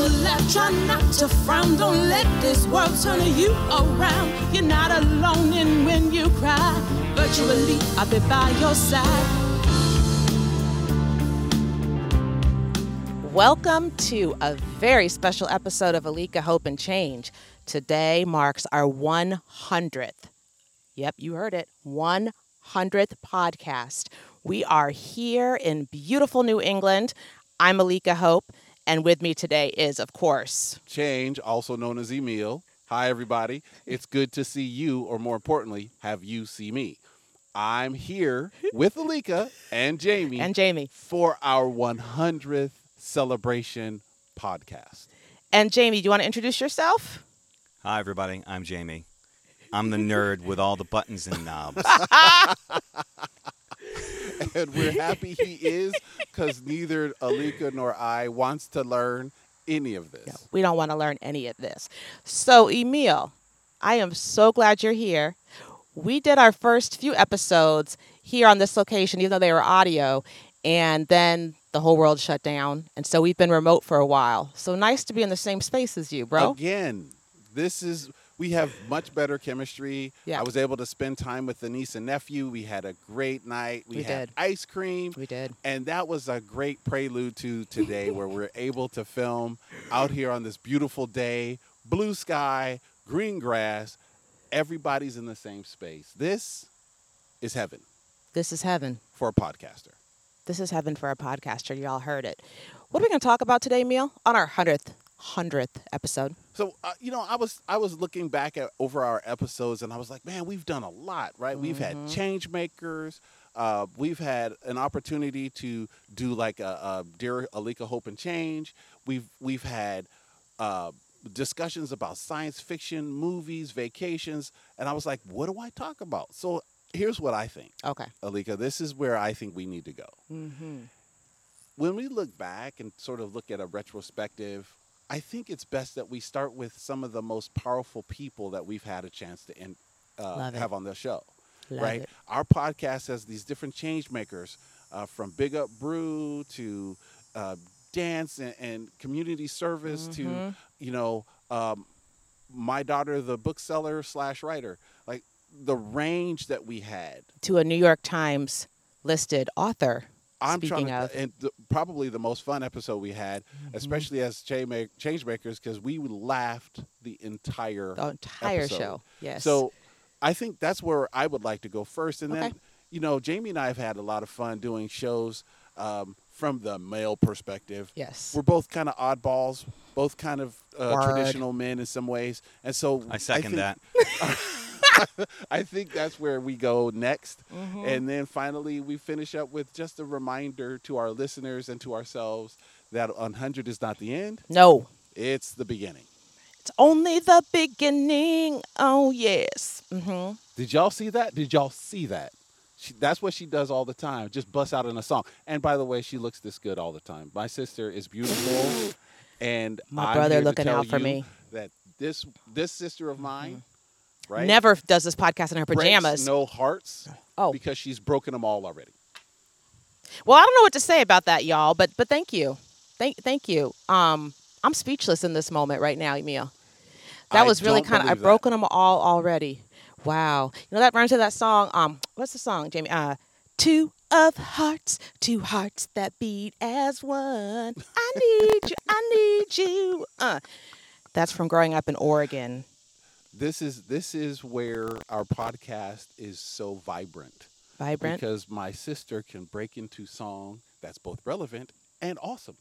to laugh, try not to frown. Don't let this world turn you around. You're not alone in when you cry. Virtually, I'll be by your side. Welcome to a very special episode of Alika Hope and Change. Today marks our 100th. Yep, you heard it. 100th podcast. We are here in beautiful New England. I'm Alika Hope, and with me today is, of course, Change, also known as Emil. Hi, everybody. It's good to see you, or more importantly, have you see me. I'm here with Alika and Jamie and Jamie. for our 100th celebration podcast. And Jamie, do you want to introduce yourself? Hi, everybody. I'm Jamie. I'm the nerd with all the buttons and knobs. And we're happy he is because neither Alika nor I wants to learn any of this. We don't want to learn any of this. So, Emil, I am so glad you're here. We did our first few episodes here on this location, even though they were audio, and then the whole world shut down. And so we've been remote for a while. So nice to be in the same space as you, bro. Again, this is we have much better chemistry. Yeah. I was able to spend time with the niece and nephew. We had a great night. We, We had did. ice cream. We did. And that was a great prelude to today where we're able to film out here on this beautiful day, blue sky, green grass. Everybody's in the same space. This is heaven This is heaven. for a podcaster. This is heaven for a podcaster. Y'all heard it. What are we going to talk about today, Meal? On our 100th, 100th episode. So uh, you know, I was I was looking back at over our episodes, and I was like, man, we've done a lot, right? We've had change makers. Uh, we've had an opportunity to do like a, a dear Alika Hope and Change. We've we've had uh, discussions about science fiction, movies, vacations, and I was like, what do I talk about? So here's what I think, Okay. Alika. This is where I think we need to go Mm-hmm. when we look back and sort of look at a retrospective, I think it's best that we start with some of the most powerful people that we've had a chance to in, uh, have on the show. Love right? it. Our podcast has these different change makers, uh, from Big Up Brew to uh, dance and, and community service Mhm. to you know um, my daughter, the bookseller slash writer. Like the range that we had. To a New York Times listed author. I'm Speaking trying of. to, and the, probably the most fun episode we had, Mm-hmm. especially as change, make, makers, because we laughed the entire The entire episode. show. Yes. So I think that's where I would like to go first. And then, you know, Jamie and I have had a lot of fun doing shows um, from the male perspective. yes. We're both kind of oddballs, both kind of uh, traditional men in some ways. And so I second think, that. I think that's where we go next. Mhm. And then finally, we finish up with just a reminder to our listeners and to ourselves that 100 is not the end, no. it's the beginning. It's only the beginning. Oh, yes. Mm-hmm. Did y'all see that? Did y'all see that? She, that's what she does all the time, just bust out in a song. And by the way, she looks this good all the time. My sister is beautiful, and My I'm brother looking out for me. That this this sister of mine, right, Never does this podcast in her breaks pajamas. no hearts oh. because she's broken them all already. Well, I don't know what to say about that, y'all, but but thank you. Thank thank you. Um I'm speechless in this moment right now, Emil. That I was really kind of I've broken them all already. Wow. You know that runs of that song. Um, what's the song, Jamie? Uh Two of hearts, two hearts that beat as one. I need you, I need you. Uh that's from growing up in Oregon. This is this is where our podcast is so vibrant. Vibrant. because my sister can break into song that's both relevant and awesome.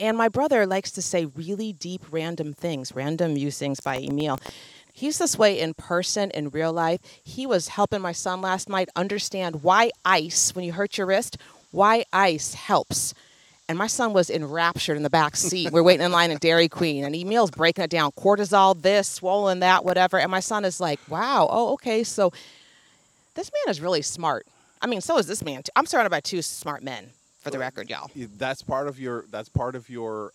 And my brother likes to say really deep, random things, random musings by Emil. He's this way in person, in real life. He was helping my son last night understand why ice, when you hurt your wrist, why ice helps. And my son was enraptured in the back seat. We're waiting in line at Dairy Queen, and Emil's breaking it down cortisol, this, swollen, that, whatever. And my son is like, wow, oh, okay. So this man is really smart. I mean, so is this man. I'm surrounded by two smart men, for the record, y'all. That's part of your that's part of your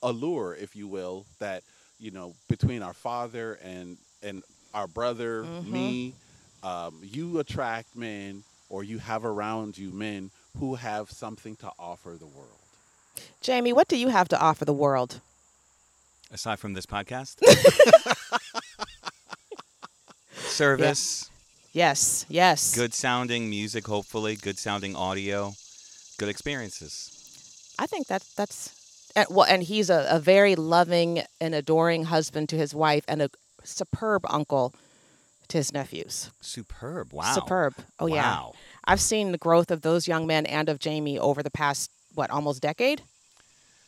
allure, if you will, that you know between our father and and our brother, Mm-hmm. me, um, you attract men or you have around you men who have something to offer the world. Jamie, what do you have to offer the world? Aside from this podcast, service, Yes, yes. good sounding music, hopefully, good sounding audio, good experiences. I think that that's and, well, and he's a, a very loving and adoring husband to his wife and a superb uncle to his nephews. Superb. Wow. Superb. Oh yeah. I've seen the growth of those young men and of Jamie over the past what almost decade.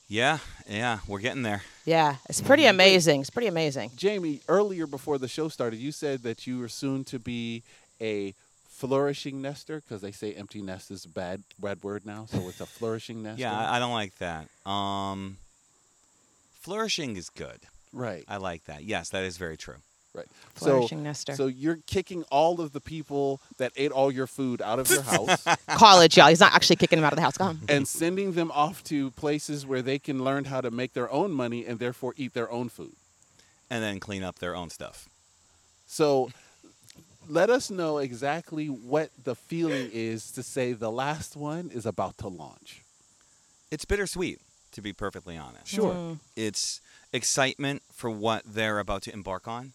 Yeah, yeah, we're getting there. Yeah, it's pretty amazing. It's pretty amazing. Jamie, earlier before the show started, you said that you were soon to be a flourishing nester because they say empty nest is a bad bad word now, so it's a flourishing nest. Yeah, I I don't like that. Um, flourishing is good. right, I like that. Yes, that is very true. Right. Flourishing so, nester. So you're kicking all of the people that ate all your food out of your house College, y'all. He's not actually kicking them out of the house. Come on. and sending them off to places where they can learn how to make their own money and therefore eat their own food. And then clean up their own stuff. So let us know exactly what the feeling is to say the last one is about to launch. It's bittersweet, to be perfectly honest. Sure. Mm. It's excitement for what they're about to embark on.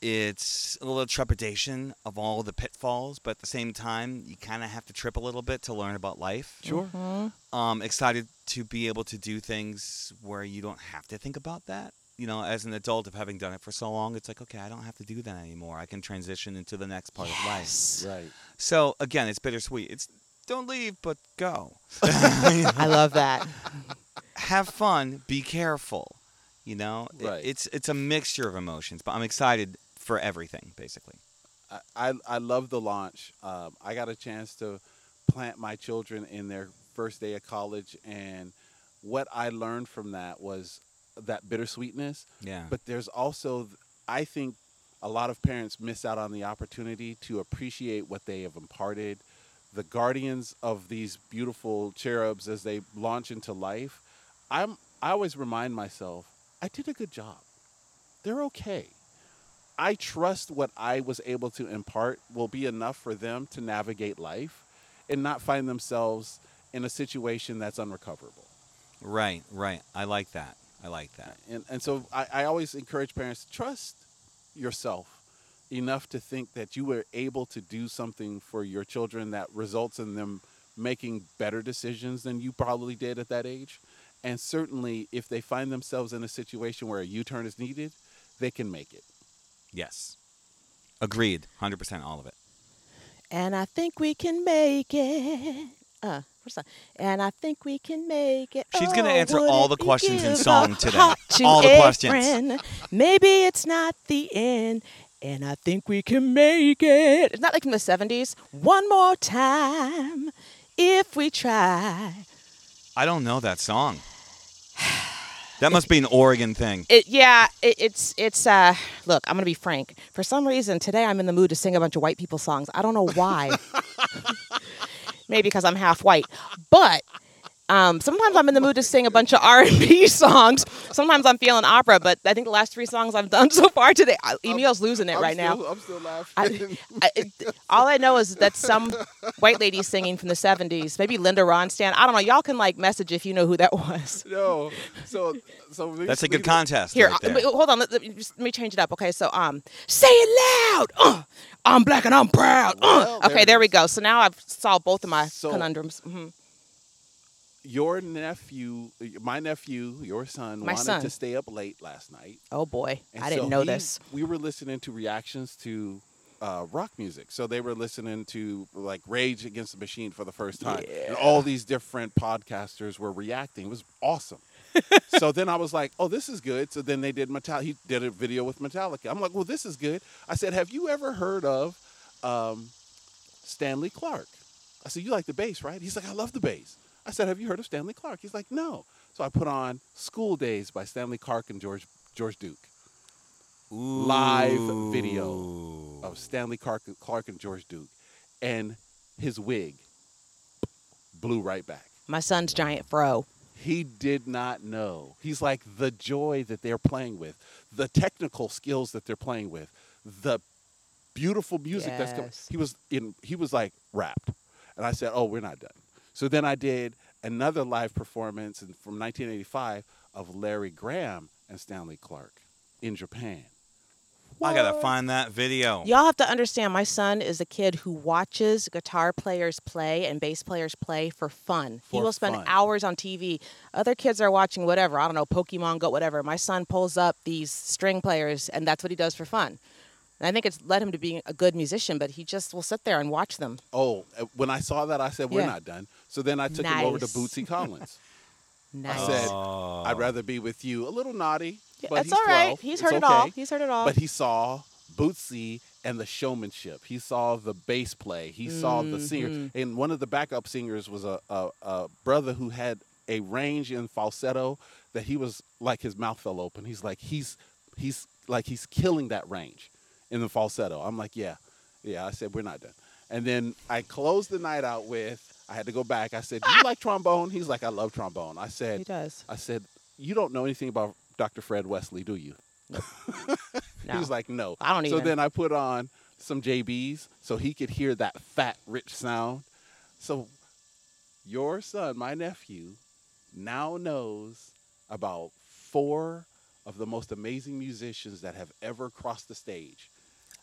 It's a little trepidation of all the pitfalls, but at the same time, you kind of have to trip a little bit to learn about life. Sure. Um, excited to be able to do things where you don't have to think about that. You know, as an adult of having done it for so long, it's like, okay, I don't have to do that anymore. I can transition into the next part of life. Right. So again, it's bittersweet. It's don't leave, but go. I love that. have fun, be careful. You know, It- Right. it's it's a mixture of emotions, but I'm excited for everything, basically. I, I, love the launch. Um, I got a chance to plant my children in their first day of college, and what I learned from that was that bittersweetness. Yeah. But there's also, I think, a lot of parents miss out on the opportunity to appreciate what they have imparted. The guardians of these beautiful cherubs as they launch into life. I'm. I always remind myself, I did a good job. They're okay. I trust what I was able to impart will be enough for them to navigate life and not find themselves in a situation that's unrecoverable. right, right. I like that. I like that. And, and so I, I always encourage parents to trust yourself enough to think that you were able to do something for your children that results in them making better decisions than you probably did at that age. And certainly, if they find themselves in a situation where a U turn is needed, they can make it. Yes. Agreed. 100% all of it. And I think we can make it. Uh, what's that? And I think we can make it. She's gonna Oh, answer all the questions in song today. to All the questions. friend? Maybe it's not the end. And I think we can make it. It's not like from the 70s. One more time if we try. I don't know that song. That must be an Oregon thing. It, yeah, it, it's it's. Uh, look, I'm gonna be frank. For some reason today, I'm in the mood to sing a bunch of white people songs. I don't know why. Maybe because I'm half white, but um, sometimes I'm in the mood to sing a bunch of R&B songs. Sometimes I'm feeling opera, but I think the last three songs I've done so far today, I- Emil's losing it I'm right still, now. I'm still laughing. I, it, all I know is that some white lady singing from the 70s, maybe Linda Ronstadt. I don't know. Y'all can like message if you know who that was. no, so so we- That's a good contest. Here, right uh, there. hold on. Let, let me, just, let me change it up. Okay, so um, say it loud. Uh, I'm black and I'm proud. Uh. Well, okay, it there we go. So now I've solved both of my So- conundrums. hmm Your nephew, my nephew, your son My wanted son. to stay up late last night. Oh boy, And I didn't know he- this. We were listening to reactions to uh, rock music. So they were listening to like Rage Against the Machine for the first time. And all these different podcasters were reacting. It was awesome. so then I was like, oh, this is good. So then they did Metallica. He did a video with Metallica. I'm like, well, this is good. I said, have you ever heard of um, Stanley Clarke? I said, you like the bass, right? He's like, I love the bass. I said, have you heard of Stanley Clarke? He's like, no. So I put on School Days by Stanley Clarke and George George Duke live video of Stanley Clarke, Clark and George Duke, and his wig blew right back. My son's giant fro. He did not know. He's like the joy that they're playing with, the technical skills that they're playing with, the beautiful music that's coming. He was in. He was like wrapped, and I said, "Oh, we're not done." So then I did another live performance in- from 1985 of Larry Graham and Stanley Clarke in Japan. I gotta find that video. Y'all have to understand, my son is a kid who watches guitar players play and bass players play for fun. For he will spend fun. hours on TV. Other kids are watching whatever, I don't know, Pokemon Go, whatever. My son pulls up these string players, and that's what he does for fun. And I think it's led him to being a good musician, but he just will sit there and watch them. Oh, uh, when I saw that, I said, "We're Yeah. not done." So then I took him over to Bootsy Collins. Nice. I said, Oh. "I'd rather be with you." A little naughty, Yeah, but that's he's all right. 12. He's It's heard it all. He's heard it all. But he saw Bootsy and the showmanship. He saw the bass play. He saw the singer. Mm-hmm. And one of the backup singers was a, a, a brother who had a range in falsetto that he was like his mouth fell open. He's like he's he's like he's killing that range in the falsetto. I'm like, yeah, yeah. I said we're not done. And then I closed the night out with. I had to go back. I said, "Do you like trombone?" He's like, "I love trombone." I said, he does. I said, "You don't know anything about Dr. Fred Wesley, do you?" No. He was like, "No." I don't So then I put on some JBs so he could hear that fat, rich sound. So your son, my nephew, now knows about four of the most amazing musicians that have ever crossed the stage.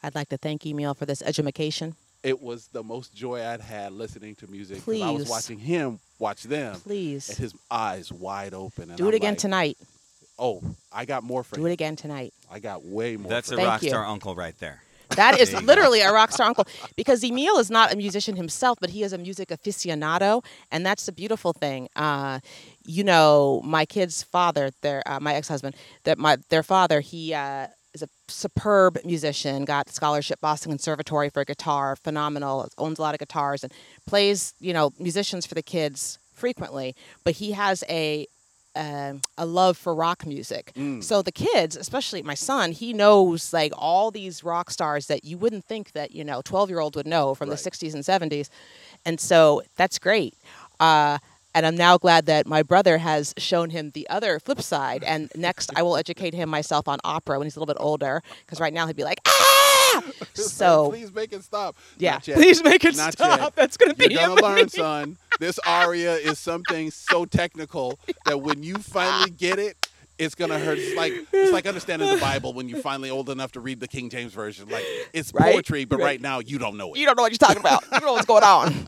I'd like to thank Emil for this education. It was the most joy I'd had listening to music. 'cause I was watching him watch them. Please. And Please his eyes wide open. And do it I'm again like, tonight. Oh, I got more for you. Do you. it again tonight. I got way more. That's for a you. Rock you. star uncle right there. That is There you go. literally a rock star uncle because Emil is not a musician himself, but he is a music aficionado, and that's the beautiful thing. Uh, you know, my kid's father, their uh, my ex-husband, that my their father, he uh, is a superb musician, got scholarship Boston Conservatory for guitar, phenomenal, owns a lot of guitars, and plays you know musicians for the kids frequently. But he has a um, a love for rock music. Mm. So the kids, especially my son, he knows like all these rock stars that you wouldn't think that you know 12 year old would know from Right. the 60s and 70s, and so that's great. Uh, and I'm now glad that my brother has shown him the other flip side. And next, I will educate him myself on opera when he's a little bit older, because right now he'd be like, ah. So please make it stop. yeah, please make it Not stop. yet. That's gonna be You're gonna learn, son. This aria is something so technical that when you finally get it, it's gonna hurt. It's like it's like understanding the Bible when you're finally old enough to read the King James version. Like it's Right? poetry, but Right. right now you don't know it. You don't know what you're talking about. You don't know what's going on.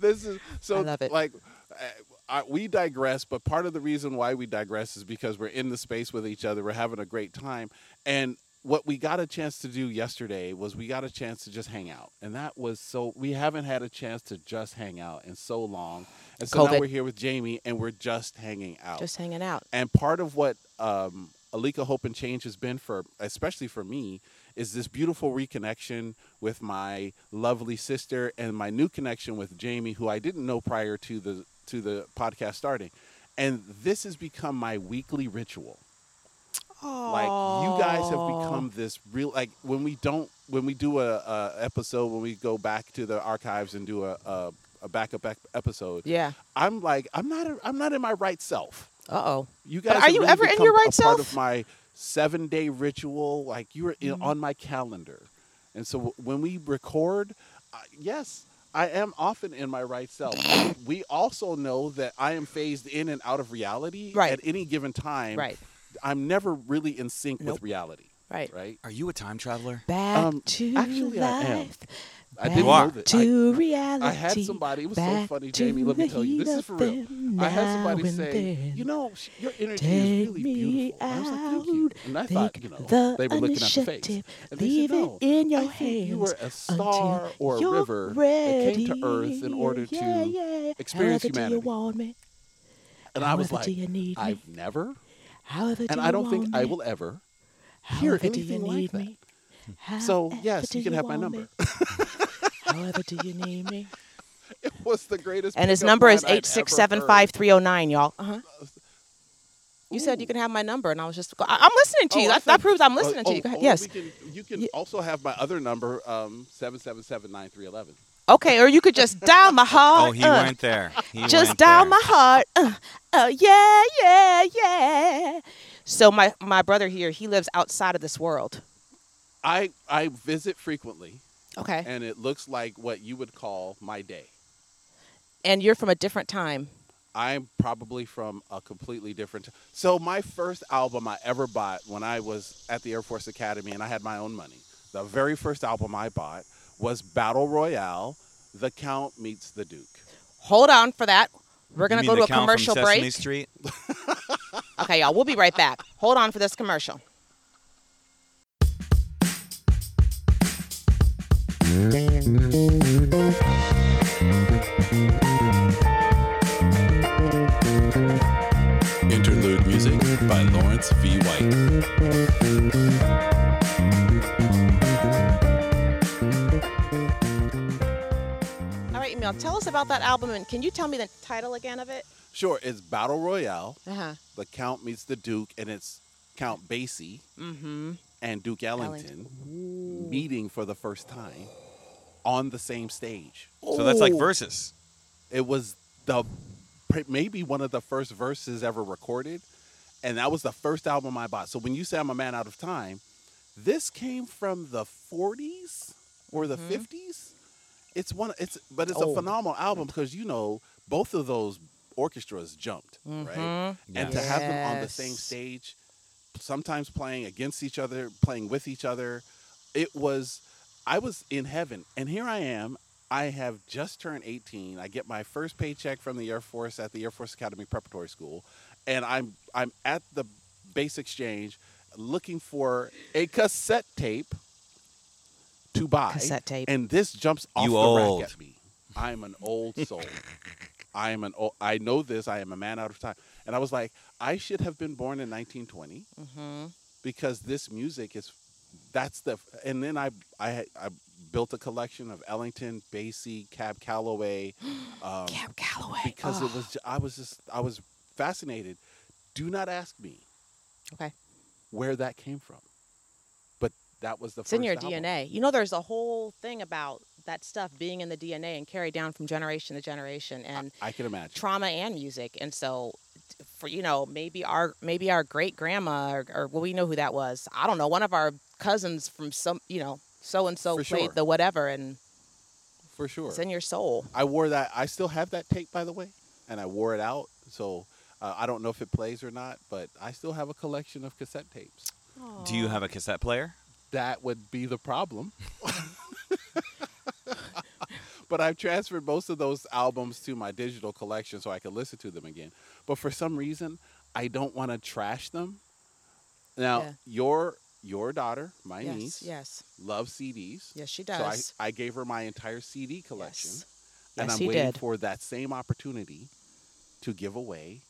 This is so I love it. like uh, I, we digress but part of the reason why we digress is because we're in the space with each other. We're having a great time. And what we got a chance to do yesterday was we got a chance to just hang out. And that was so we haven't had a chance to just hang out in so long. And so now we're here with jamie and we're just hanging out. Just hanging out. and part of what um, Alika Hope and Change has been for, especially for me, is this beautiful reconnection with my lovely sister and my new connection with Jamie, who I didn't know prior to the to the podcast starting. And this has become my weekly ritual. Like you guys have become this real like when we don't when we do a, a episode when we go back to the archives and do a a, a backup episode. Yeah. I'm like I'm not I'm not in my right self. Uh oh. You But guys are you really ever in your right a part self? of my seven day ritual. Like you were Mm-hmm. on my calendar, and so w- when we record, uh, yes, I am often in my right self. we also know that I am phased in and out of reality Right. at any given time. Right. I'm never really in sync Nope. with reality. Right. Right. Are you a time traveler? Back Um, to actually, I am. I back didn't know that. To I, reality. I had somebody. It was so funny, Jamie. Let me tell you, this is for real. I had somebody say, you know, your energy is really me beautiful. I was like, thank you. And I thought, you know, the they were looking at the face. And they leave said, it no, in your I think you were a hands star or a river that came to ready. Earth in order to Yeah, experience However humanity. Do you want me? And I was However like, need me? I've never, However and do I don't think want I will ever hear However anything like that. me? So, yes, you can have my number. me? However do you need me? It was the greatest. And his number is line I'd eight six ever seven heard. five three zero nine, y'all. Uh huh. You said you Ooh. can have my number, and I was just, I- I'm listening to Oh, you. I That, said- that proves I'm oh, listening to oh, you. Go ahead. oh, yes. we can, you can Ye- also have my other number, um, seven seven seven nine three eleven. Okay, or you could just dial my heart. Oh, he uh, went there. He just went dial there. my heart. Uh, uh, yeah, yeah, yeah. So my my brother here, he lives outside of this world. I I visit frequently, Okay, and it looks like what you would call my day. and you're from a different time. I'm probably from a completely different. So my first album I ever bought when I was at the Air Force Academy and I had my own money. The very first album I bought was Battle Royale, The Count Meets the Duke. Hold on for that. We're gonna mean go the to a Count commercial Sesame break. Street? Okay, y'all. We'll be right back. Hold on for this commercial. Interlude music by Lawrence V. White. All right, Emil, tell us about that album, and can you tell me the title again of it? Sure, it's Battle Royale, Uh huh. The Count Meets the Duke, and it's Count Basie Mm-hmm. and Duke Ellington meeting for the first time on the same stage. So that's like verses. It was the maybe one of the first verses ever recorded, and that was the first album I bought. So when you say I'm a man out of time, this came from the 40s or the mm-hmm. 50s. It's one. It's but it's Oh. a phenomenal album because you know both of those orchestras jumped right, mm-hmm. and to have them on the same stage, sometimes playing against each other, playing with each other, it was. I was in heaven, and here I am. I have just turned 18. I get my first paycheck from the Air Force at the Air Force Academy Preparatory School, and I'm I'm at the base exchange looking for a cassette tape to buy. Cassette tape. And this jumps off You the old. rack at me. I'm an old soul. I am an old, I know this. I am a man out of time. And I was like, I should have been born in 1920 Mm-hmm. because this music is that's the and then I I I built a collection of Ellington, Basie, Cab Calloway, um, Cab Calloway. because Oh. it was I was just I was fascinated. Do not ask me Okay. where that came from, but that was the It's first in your album. DNA. You know, there's a whole thing about that stuff being in the DNA and carried down from generation to generation, and I can imagine. trauma and music. And so, for you know, maybe our maybe our great grandma or, or well, we know who that was. I don't know. One of our cousins from some, you know, so and so For played sure. the whatever, and for sure. it's in your soul. I wore that. I still have that tape, by the way, and I wore it out. So uh, I don't know if it plays or not, but I still have a collection of cassette tapes. Do you have a cassette player? That would be the problem. but I've transferred most of those albums to my digital collection so I can listen to them again. But for some reason, I don't want to trash them. Now, Yeah. your your daughter, my yes, niece, yes, loves CDs. yes, she does. So I, does. I gave her my entire CD collection. Yes. And Yes, I'm he waiting did. for that same opportunity to give away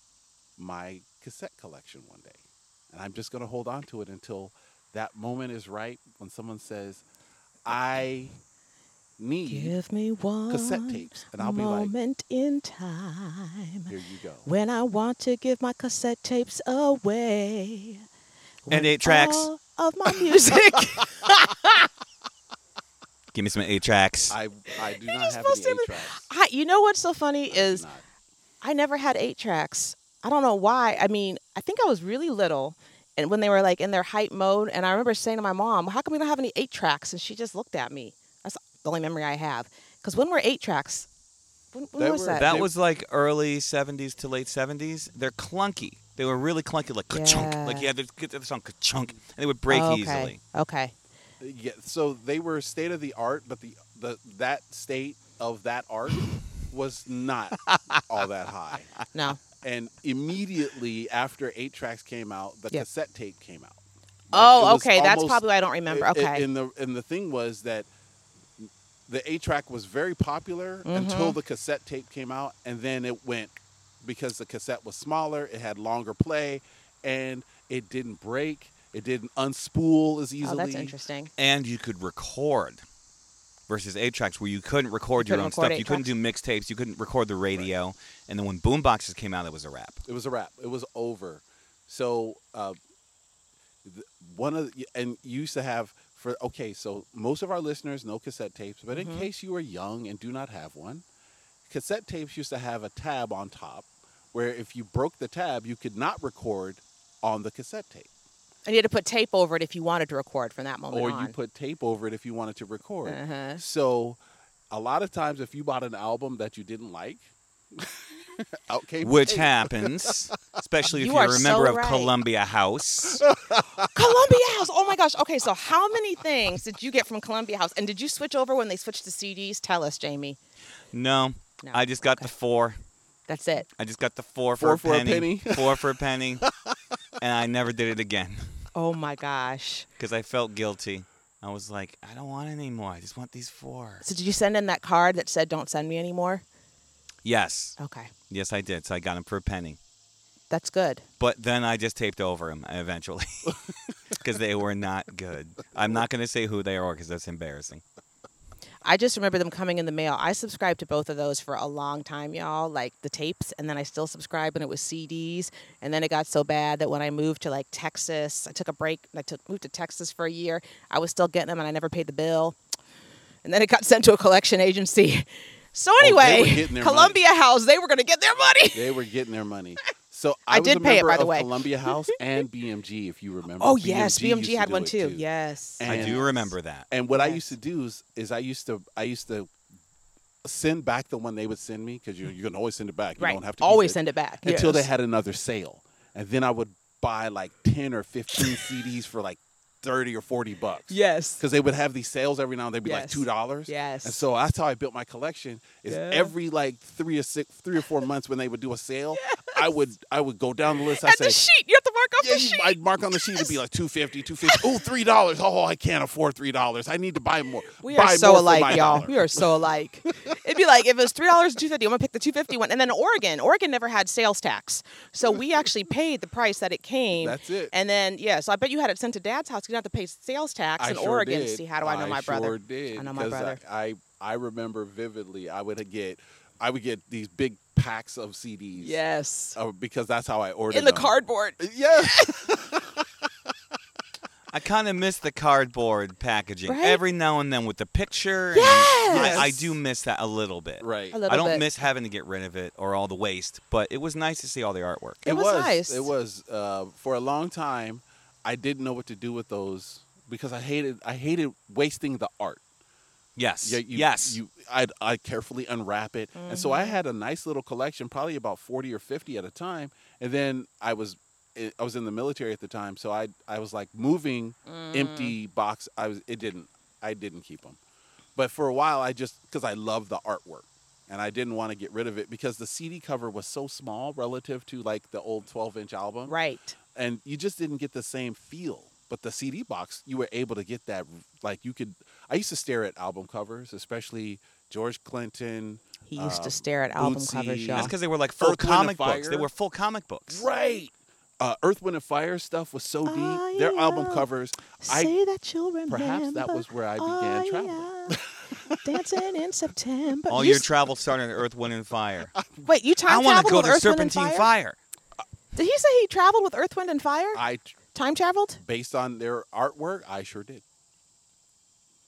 my cassette collection one day. And I'm just going to hold on to it until that moment is right when someone says, I need, Give me one cassette tapes. And I'll be like, moment in time here you go. when I want to give my cassette tapes away. And When eight tracks. all of my music. Give me some eight tracks. I, I do You're not have any eight tracks. I, you know what's so funny I is. I never had eight tracks. I don't know why. I mean, I think I was really little, and when they were like in their hype mode, and I remember saying to my mom, "How come we don't have any eight tracks?" And she just looked at me. That's the only memory I have. Because when were eight tracks? When, when was were- that? that was like early 70s to late 70s. They're clunky. They were really clunky, like ka-chunk. Yeah. Like you had to get the song ka-chunk, and they would break Oh, okay. easily. Okay. Yeah, so they were state of the art, but the, the that state of that art was not all that high. No. And immediately after eight tracks came out, the Yep. cassette tape came out. Like, Oh, it was okay. That's probably why I don't remember. it- it- Okay. and the and the thing was that the eight track was very popular Mm-hmm. until the cassette tape came out, and then it went because the cassette was smaller, it had longer play, and it didn't break. It didn't unspool as easily. oh, that's interesting. And you could record versus eight tracks where you couldn't record You your couldn't own record stuff. You eight couldn't do mixtapes. You couldn't record the radio. And then when boomboxes came out, it was a wrap. It was a wrap. It was over. So uh, one of the, and you used to have for okay. So most of our listeners know cassette tapes, but in case you are young and do not have one, cassette tapes used to have a tab on top where if you broke the tab, you could not record on the cassette tape, And you had to put tape over it if you wanted to record from that moment or on. you put tape over it if you wanted to record. Uh-huh. So a lot of times, if you bought an album that you didn't like. Out came which tape. happens, especially if You you're are a member so of right. Columbia House. Columbia House. Oh my gosh. Okay, so how many things did you get from Columbia House? And did you switch over when they switched to CDs? Tell us, Jamie. No, No, I just got the four. That's it. I just got the four Four for, for a a penny. penny. four for a penny. and I never did it again Oh my gosh. because I felt guilty. I was like, I don't want any more. I just want these four. So did you send in that card that said "Don't send me anymore"? Yes. Okay, Yes, I did. So I got them for a penny. that's good. But then I just taped over them eventually because they were not good. I'm not going to say who they are because that's embarrassing. I just remember them coming in the mail. I subscribed to both of those for a long time, y'all, like the tapes, and then I still subscribed when it was CDs. And then it got so bad that when I moved to like Texas, I took a break. I took moved to Texas for a year. I was still getting them, and I never paid the bill. And then it got sent to a collection agency. So oh, anyway, getting their Columbia House, they were going to get their money. They were getting their money. So I, I was did a pay it, by the way. Columbia House and BMG, if you remember. Oh yes, BMG had do one it too. Yes. And- I do remember that. And what I used to do is, is I used to I used to send back the one they would send me because you you can always send it back. You right. don't have to Always send it back until they had another sale, and then I would buy like ten or fifteen CDs for like thirty or forty bucks. Yes. because they would have these sales every now and they'd be like two dollars. Yes. and so that's how I built my collection. Is Yeah. every like three or six, three or four months when they would do a sale, I would I would go down the list. I say, the sheet, you have to mark off yeah, the sheet. I'd mark on the sheet. It'd be like two fifty, two fifty. Oh, three dollars. Oh, I can't afford three dollars. I need to buy more. We buy are so alike, y'all. dollar. We are so alike. It'd be like if it was three dollars and two fifty, I'm gonna pick the two fifty one. And then Oregon, Oregon never had sales tax, so we actually paid the price that it came. That's it. And then yeah, so I bet you had it sent to Dad's house. You didn't have to pay sales tax I in sure Oregon. did. See, how do I know my brother? Did. I know my brother. I, I I remember vividly. I would get I would get these big packs of CDs. Yes. uh, because that's how I ordered In the them. cardboard. Yeah. I kind of miss the cardboard packaging Right? every now and then with the picture. and Yes! I, I do miss that a little bit. right. A little I don't bit. miss having to get rid of it or all the waste, but it was nice to see all the artwork. It was nice. It was uh, for a long time. I didn't know what to do with those because I hated I hated wasting the art. Yes. Yeah, you, yes. You, I I carefully unwrap it, and so Mm-hmm. I had a nice little collection, probably about forty or fifty at a time. And then I was I was in the military at the time, so I I was like moving Mm. empty box. I was it didn't I didn't keep them, but for a while I just because I love the artwork. And I didn't want to get rid of it because the CD cover was so small relative to like the old 12 inch album Right. and you just didn't get the same feel. But the CD box, you were able to get that. Like you could, I used to stare at album covers, especially George Clinton. He used uh, to stare at album Bootsy. covers, y'all. That's because they were like full Earth, comic books. They were full comic books. Right. Uh, Earth, Wind, and Fire stuff was so deep. Oh, Their album yeah. covers, I Say that you'll remember. perhaps that was where I began Oh, traveling. yeah. Dancing in September. All You your s- travel started in Earth, Wind, and Fire. Wait, you time I want to go to Earth, Wind, Serpentine Fire? Fire. Did he say he traveled with Earth, Wind, and Fire? I, time traveled? based on their artwork, I sure did.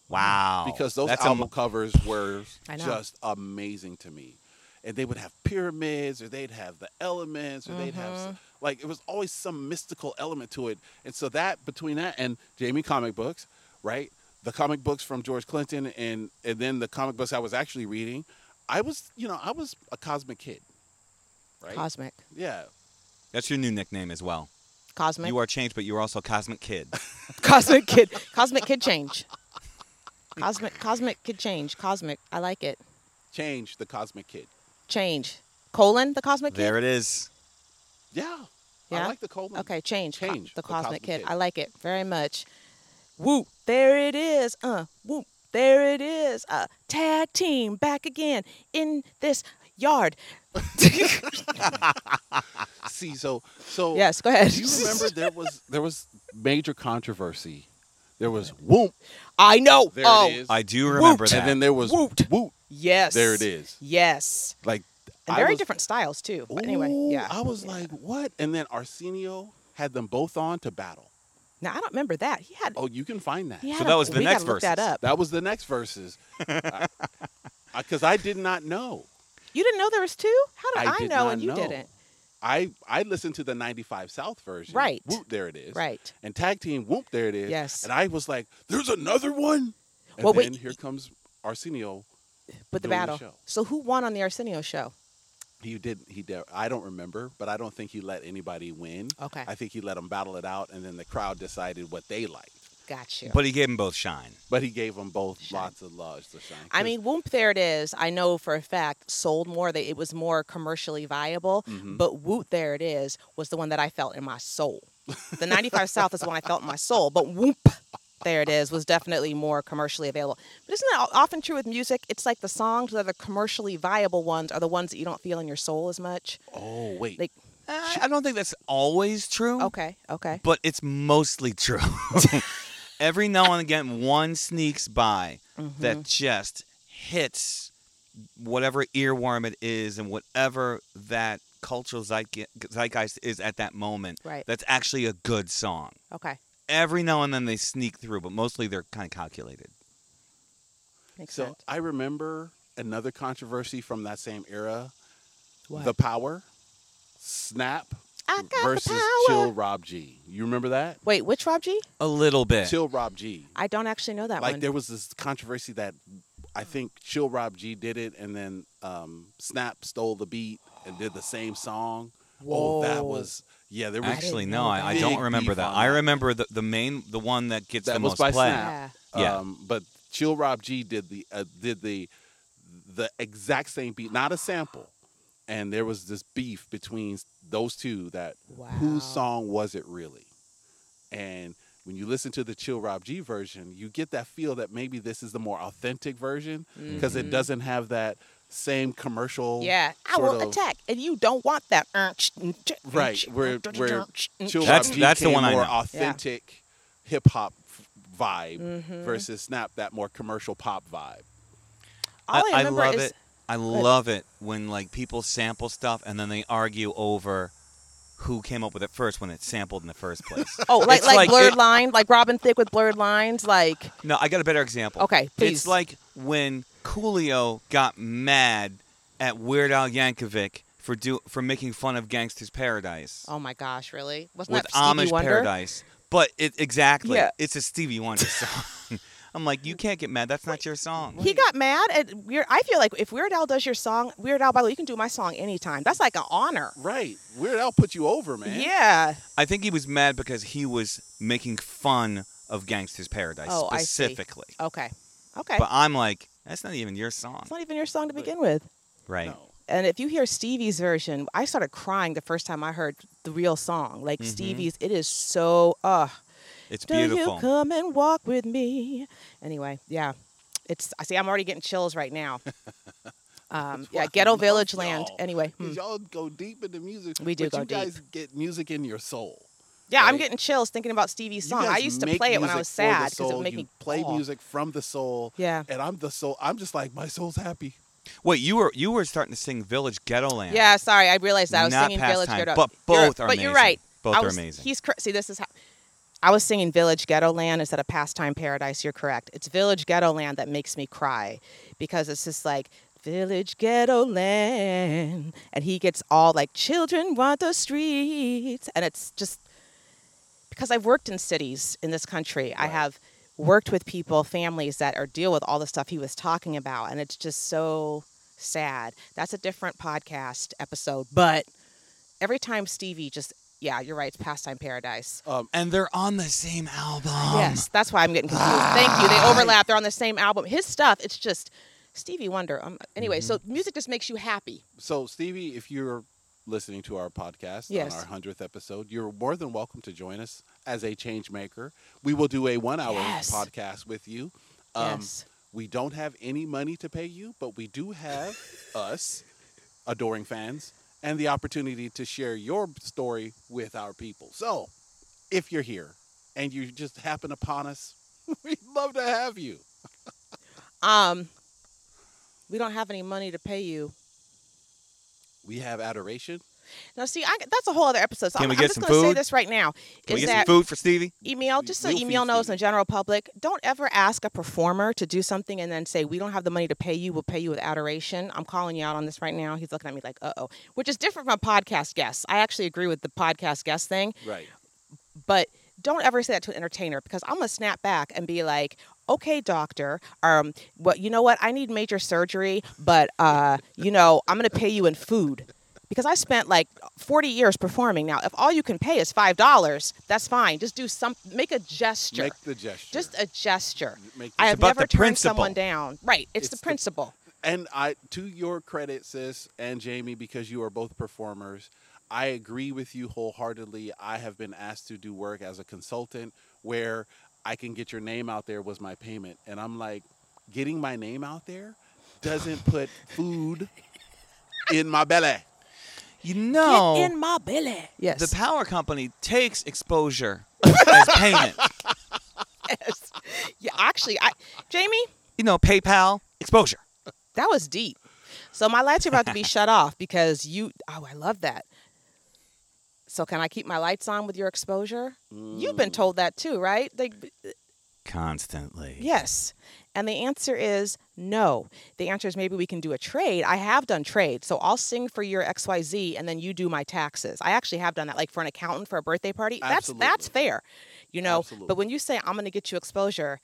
Wow. because those That's album m- covers were just amazing to me. And they would have pyramids, or they'd have the elements, or they'd have Mm-hmm. some, like it was always some mystical element to it. And so that between that and Jamie comic books, right? The comic books from George Clinton, and and then the comic books I was actually reading, I was you know I was a cosmic kid, right? Cosmic. yeah, That's your new nickname as well. Cosmic. You are changed, but you are also Cosmic Kid. Cosmic Kid. Cosmic Kid change. Cosmic Cosmic Kid change. Cosmic. I like it. change the cosmic kid. Change. Colon the Cosmic Kid. there it is. Yeah, Yeah? I like the Coleman. Okay, change. Change the the Cosmic, Cosmic Kid. Kid. I like it very much. Whoop. There it is. Uh. Whoop. There it is. Uh. Tag team back again in this yard. See, so so yes. Go ahead. Do you remember there was there was major controversy? There was whoop, I know. there oh. it is, I do remember that. and then there was Woot. whoop. Yes. There it is. Yes. Like And very was- different styles too. But anyway, yeah. I was like, what? And then Arsenio had them both on to battle. Now I don't remember that. He had. Oh, you can find that. he So that was the we next gotta that up. That was the next verses. Because I, did not know. You didn't know there was two? How did I I, did know and you know. didn't? I I listened to the 95 South version. Right. Whoop, there it is. Right. And tag team, whoop, there it is. Yes. And I was like, there's another one. And Well, then wait. here comes Arsenio. But the doing the battle. show. so who won on the Arsenio show? He did. He did. I don't remember, but I don't think he let anybody win. Okay. I think he let them battle it out, and then the crowd decided what they liked. Got you. But he gave them both shine. But he gave them both Shine. lots of loves to shine. I mean, Whoop, there it is. I know for a fact sold more. That it was more commercially viable. Mm-hmm. But Whoop, there it is, was the one that I felt in my soul. The 95 South is the one I felt in my soul. But Whoop, there it is, was definitely more commercially available. But isn't that often true with music? It's like the songs that are the commercially viable ones are the ones that you don't feel in your soul as much. oh wait, Like, Uh, I don't think that's always true. okay, okay. but it's mostly true. Every now and again, one sneaks by Mm-hmm. that just hits whatever earworm it is and whatever that cultural zeitge- zeitgeist is at that moment. Right. That's actually a good song. Okay. Every now and then they sneak through, but mostly they're kind of calculated. Makes so sense. I remember another controversy from that same era: What? the Power, Snap I got the versus. Chill Rob G. You remember that? Wait, which Rob G? A little bit. Chill Rob G. I don't actually know that like one. Like there was this controversy that I think Chill Rob G did it, and then um, Snap stole the beat and did the same song. Oh, that was yeah. There was Actually, no, I, I don't Big remember beef that. on I that. remember the, the main, the one that gets That the was most by play. Snap. yeah. Yeah. Um, but Chill Rob G did the uh, did the the exact same beat, not a sample. And there was this beef between those two that Wow. whose song was it really? And when you listen to the Chill Rob G version, you get that feel that maybe this is the more authentic version because it doesn't have that same commercial. Yeah, I sort will of- attack, and you don't want that. Right, where where Chill That's- that's the came one I more know. authentic hip hop vibe Mm-hmm. versus Snap that more commercial pop vibe. All I, I, remember love is it. I love it when like people sample stuff and then they argue over who came up with it first when it's sampled in the first place. oh, like It's like, like blurred it- line, like Robin Thicke with blurred lines, like no, I got a better example. Okay, please. It's like when Coolio got mad at Weird Al Yankovic for do for making fun of Gangsta's Paradise oh my gosh, really? Wasn't with that Stevie Amish Wonder? Paradise. But it exactly, Yeah. it's a Stevie Wonder song. I'm like, you can't get mad. That's not your song. He got mad at Weird. I feel like if Weird Al does your song, Weird Al, by the way, you can do my song anytime. That's like an honor. Right, Weird Al put you over, man. Yeah. I think he was mad because he was making fun of Gangsta's Paradise Oh, I see. specifically. Okay. Okay. But I'm like, that's not even your song, it's not even your song to begin with. right? No. And if you hear Stevie's version, I started crying the first time I heard the real song. Like Stevie's, it is so uh It's Do beautiful. you come and walk with me? Anyway, yeah. It's I see I'm already getting chills right now. Um, yeah, That's why I Ghetto Village Land. y'all. Anyway, 'Cause hmm. y'all go deep into music. We do but go you guys deep. get music in your soul. Yeah, I'm getting chills thinking about Stevie's song. I used to play it when I was sad because it soul. would make you me play music from the soul. Yeah. and I'm the soul. I'm just like my soul's happy. Wait, you were you were starting to sing Village Ghetto Land. Yeah, sorry, I realized that I was Not singing Village Pastime, Ghetto. but You're- both are But you're amazing. right. Both I are was- amazing. He's cor- see this is how I was singing Village Ghetto Land instead of Pastime Paradise. You're correct. It's Village Ghetto Land that makes me cry because it's just like Village Ghetto Land, and he gets all like children want the streets, and it's just because I've worked in cities in this country. I have worked with people, families that are deal with all the stuff he was talking about, and it's just so sad. That's a different podcast episode, but every time Stevie just yeah, you're right. It's Pastime Paradise. Um, and they're on the same album. yes, that's why I'm getting confused. Ah. Thank you. They overlap. They're on the same album. His stuff, it's just Stevie Wonder. Um, anyway, mm-hmm. so music just makes you happy. So Stevie, if you're listening to our podcast Yes. on our hundredth episode, you're more than welcome to join us as a change maker. We will do a one-hour Yes. podcast with you. Um, yes. We don't have any money to pay you, but we do have us, adoring fans, and the opportunity to share your story with our people. So, if you're here and you just happen upon us, we'd love to have you. Um, we don't have any money to pay you. We have adoration. Now, see, I, that's a whole other episode. So Can I'm, we I'm get just some going to say food? this right now. Can we is get that some food for Stevie? Emil, just so We'll feed Emil knows Stevie. in the general public, don't ever ask a performer to do something and then say, we don't have the money to pay you, we'll pay you with adoration. I'm calling you out on this right now. He's looking at me like, uh-oh, which is different from podcast guests. I actually agree with the podcast guest thing, Right. but don't ever say that to an entertainer because I'm going to snap back and be like, okay, doctor, um, well, you know what? I need major surgery, but uh, you know, I'm gonna pay you in food. Because I spent like 40 years performing. Now, if all you can pay is five dollars, that's fine. Just do some, make a gesture. Make the gesture. Just a gesture. Make I have never the turned someone down. Right. It's, It's the the- principle. And I, to your credit, sis and Jamie, because you are both performers, I agree with you wholeheartedly. I have been asked to do work as a consultant where I can get your name out there was my payment, and I'm like, getting my name out there doesn't put food in my belly. You know, Get in my belly. Yes. the power company takes exposure as payment. yes. Yeah. Actually, I, Jamie, You know, PayPal exposure. that was deep. So my lights are about to be shut off because you. Oh, I love that. So can I keep my lights on with your exposure? You've been mm. told that too, right? They, uh, Constantly. yes. And the answer is no. The answer is maybe we can do a trade. I have done trade. So I'll sing for your XYZ and then you do my taxes. I actually have done that like for an accountant for a birthday party. Absolutely. That's that's fair. You know, Absolutely. but when you say I'm going to get you exposure,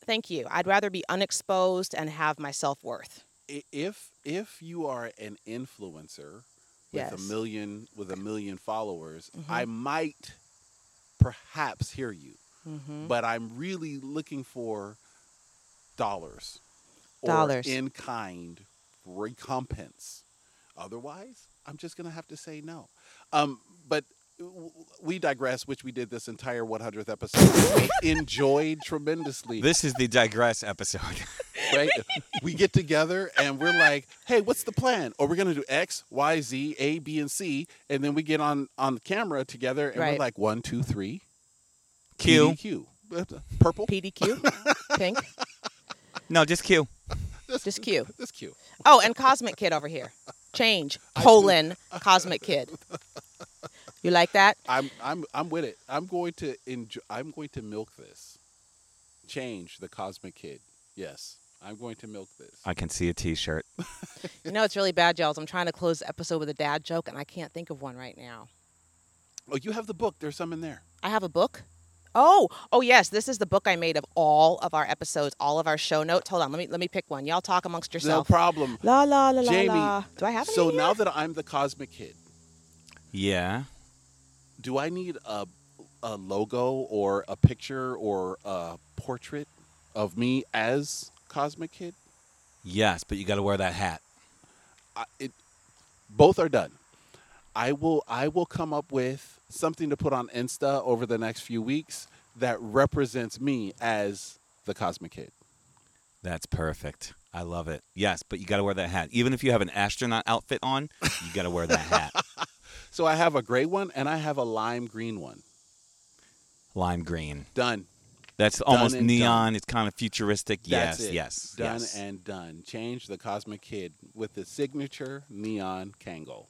thank you. I'd rather be unexposed and have my self-worth. If if you are an influencer with a million with a million followers, Mhm. I might perhaps hear you. Mhm. but I'm really looking for dollars, or Dollars. in kind recompense. Otherwise, I'm just gonna have to say no. Um, but we digress, which we did this entire 100th episode. We enjoyed tremendously. This is the digress episode. right? we get together and we're like, "Hey, what's the plan?" Or we're gonna do X, Y, Z, A, B, and C, and then we get on on the camera together and Right. we're like, one, two, three, Q. PDQ. purple. PDQ, pink, No, just Q. just Q. That's cute. Oh, and Cosmic Kid over here. Change colon Cosmic Kid. You like that? I'm I'm I'm with it. I'm going to enjoy. I'm going to milk this. Change the cosmic kid. Yes, I'm going to milk this. I can see a T-shirt. You know it's really bad, y'all. I'm trying to close the episode with a dad joke, and I can't think of one right now. oh, you have the book. There's some in there. I have a book. Oh, oh yes, this is the book I made of all of our episodes, all of our show notes. Hold on, let me let me pick one. Y'all talk amongst yourselves. No problem. La la la la Jamie, la. Do I have? So in now here? that I'm the cosmic kid, Yeah. do I need a a logo or a picture or a portrait of me as cosmic kid? Yes, but you got to wear that hat. I, it both are done. I will I will come up with something to put on Insta over the next few weeks that represents me as the cosmic kid. That's perfect. I love it. Yes, but you got to wear that hat. Even if you have an astronaut outfit on, you got to wear that hat. So I have a gray one and I have a lime green one. Lime green. Done. That's almost neon. done. It's kind of futuristic. That's yes, it. yes, Done yes. and done. Change the cosmic kid with the signature neon Kangol.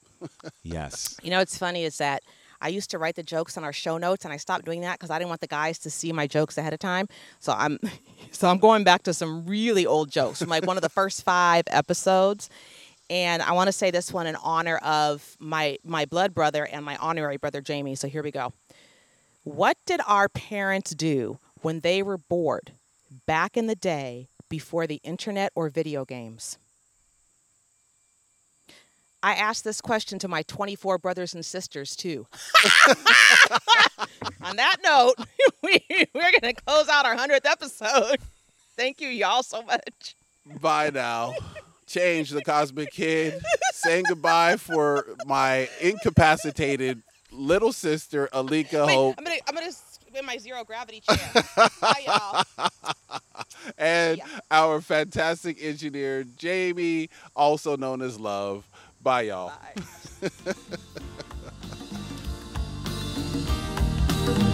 yes. You know, what's funny is that I used to write the jokes on our show notes, and I stopped doing that because I didn't want the guys to see my jokes ahead of time. So I'm, so I'm going back to some really old jokes from like one of the first five episodes, and I want to say this one in honor of my my blood brother and my honorary brother Jamie. So here we go. What did our parents do when they were bored back in the day before the internet or video games? I asked this question to my 24 brothers and sisters too. On that note, we, we're going to close out our 100th episode. Thank you, y'all, so much. Bye now. Change the cosmic kid. Saying goodbye for my incapacitated little sister Alika Hope. I'm gonna I'm gonna spin my zero gravity chair. Bye, and yeah. our fantastic engineer Jamie, also known as Love. Bye, y'all. Bye.